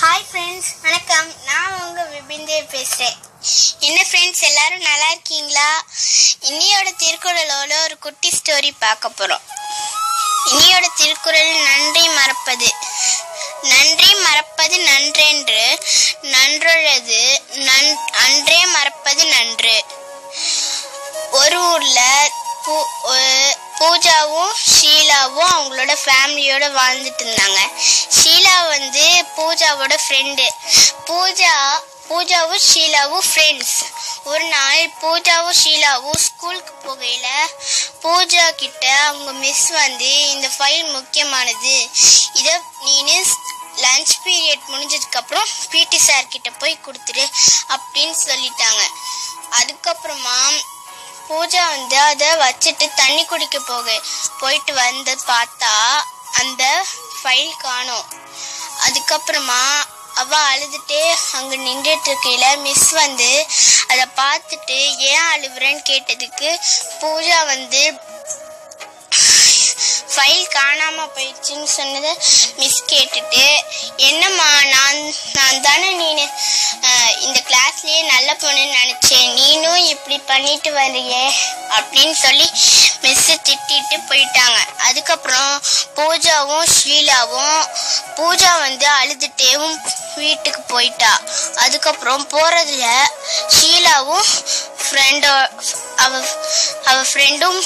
Hi friends வணக்கம். நான் உங்க விபிந்தே பேசுறேன். என்ன ஃப்ரெண்ட்ஸ் எல்லாரும் நல்லா இருக்கீங்களா? இன்னியோட திருக்குறளோட ஒரு குட்டி ஸ்டோரி பார்க்க போறோம். இன்னியோட திருக்குறள் நன்றி மறப்பது. நன்றி மறப்பது நன்றென்று நன்றுள்ளது நன் அன்றே மறப்பது நன்று. ஒரு ஊர்ல பூ- பூஜாவும் ஷீலாவும் அவங்களோட ஃபேமிலியோட வாழ்ந்துட்டு இருந்தாங்க. பூஜாவோட ஃப்ரெண்டு பூஜா பூஜாவும் ஷீலாவும் ஃப்ரெண்ட்ஸ் ஒரு நாள் பூஜாவும் ஷீலாவும் ஸ்கூலுக்கு போகையில் பூஜா கிட்ட அவங்க மிஸ் வந்து இந்த ஃபைல் முக்கியமானது. இதை நீனு லஞ்ச் பீரியட் முடிஞ்சதுக்கப்புறம் பிடி சார் கிட்ட போய் கொடுத்துரு அப்படின்னு சொல்லிட்டாங்க. அதுக்கப்புறமா பூஜா வந்து அதை வச்சுட்டு தண்ணி குடிக்க போக போயிட்டு வந்து பார்த்தா அந்த ஃபைல் காணும். அதுக்கப்புறமா அவ அழுதுட்டே அங்க நின்றுட்டு இருக்கையில மிஸ் வந்து அதை பார்த்துட்டு ஏன் அழுவுறேன்னு கேட்டதுக்கு பூஜா வந்து ஃபைல் காணாமல் போயிடுச்சுன்னு சொன்னதை மிஸ் கேட்டுட்டு என்னம்மா நான் நான் தானே நீனு இந்த கிளாஸ்லேயே நல்ல பொண்ணுன்னு நினச்சேன். நீனும் இப்படி பண்ணிட்டு வர்றியே அப்படின்னு சொல்லி மிஸ்ஸு திட்டிட்டு போயிட்டாங்க. அதுக்கப்புறம் பூஜாவும் ஷீலாவும் பூஜா வந்து அழுதுட்டேவும் வீட்டுக்கு போயிட்டா. அதுக்கப்புறம் போகிறதுல ஷீலாவும் ஃப்ரெண்டோ அவ அவள் ஃப்ரெண்டும்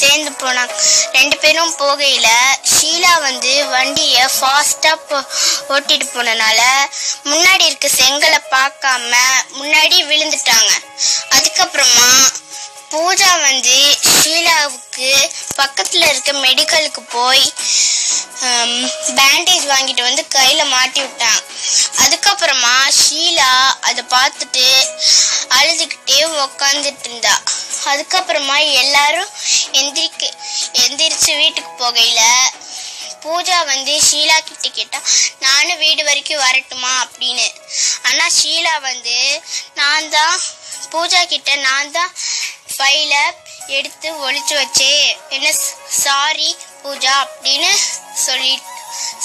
சேர்ந்து போனாங்க. ரெண்டு பேரும் போகையில ஷீலா வந்து வண்டிய ஃபாஸ்டா ஓட்டிட்டு போனனால முன்னாடி இருக்க செங்கலை பார்க்காம முன்னாடி விழுந்துட்டாங்க. அதுக்கப்புறமா பூஜா வந்து ஷீலாவுக்கு பக்கத்துல இருக்க மெடிக்கலுக்கு போய் பேண்டேஜ் வாங்கிட்டு வந்து கையில மாட்டி விட்டாங்க. அதுக்கப்புறமா ஷீலா அதை பார்த்துட்டு அழுதுகிட்டே உக்காந்துட்டு இருந்தா. அதுக்கப்புறமா எல்லாரும் எந்திரிக்க எந்திரிச்சு வீட்டுக்கு போகையில பூஜா வந்து ஷீலா கிட்ட கேட்டா நானும் வீடு வரைக்கும் வரட்டுமா? அப்படின்னு. ஆனா ஷீலா வந்து நான் தான் பூஜா கிட்ட நான் தான் ஃபைல எடுத்து ஒழிச்சு வச்சே என்ன சாரி பூஜா அப்படின்னு சொல்லி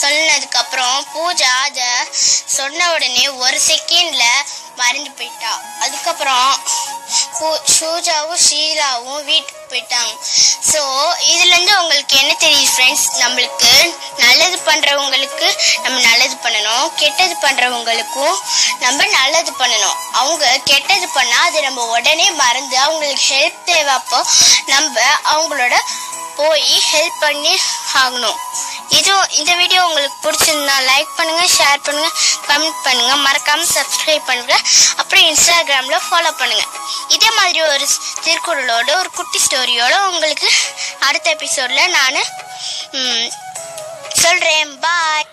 சொன்னதுக்கு அப்புறம் பூஜா அத சொன்ன உடனே ஒரு செகண்ட்ல மறந்து போயிட்டா. அதுக்கப்புறம் ஷூஜாவும் ஷீலாவும் வீட்டுக்கு போயிட்டாங்க. ஸோ இதுலேருந்து உங்களுக்கு என்ன தெரியுது ஃப்ரெண்ட்ஸ் நம்மளுக்கு நல்லது பண்ணுறவங்களுக்கு நம்ம நல்லது பண்ணணும். கெட்டது பண்ணுறவங்களுக்கும் நம்ம நல்லது பண்ணணும். அவங்க கெட்டது பண்ணால் அதை நம்ம உடனே மறந்து அவங்களுக்கு ஹெல்ப் தேவை அப்போ நம்ம அவங்களோட போய் ஹெல்ப் பண்ணி ஆகணும். இது இந்த வீடியோ உங்களுக்கு பிடிச்சிருந்தா லைக் பண்ணுங்க ஷேர் பண்ணுங்க கமெண்ட் பண்ணுங்க. மறக்காம சப்ஸ்கிரைப் பண்ணுங்க. அப்புறம் இன்ஸ்டாகிராம்ல ஃபாலோ பண்ணுங்க. இதே மாதிரி ஒரு திருக்குறளோட ஒரு குட்டி ஸ்டோரியோட உங்களுக்கு அடுத்த எபிசோட்ல நான் சொல்றேன். பாய்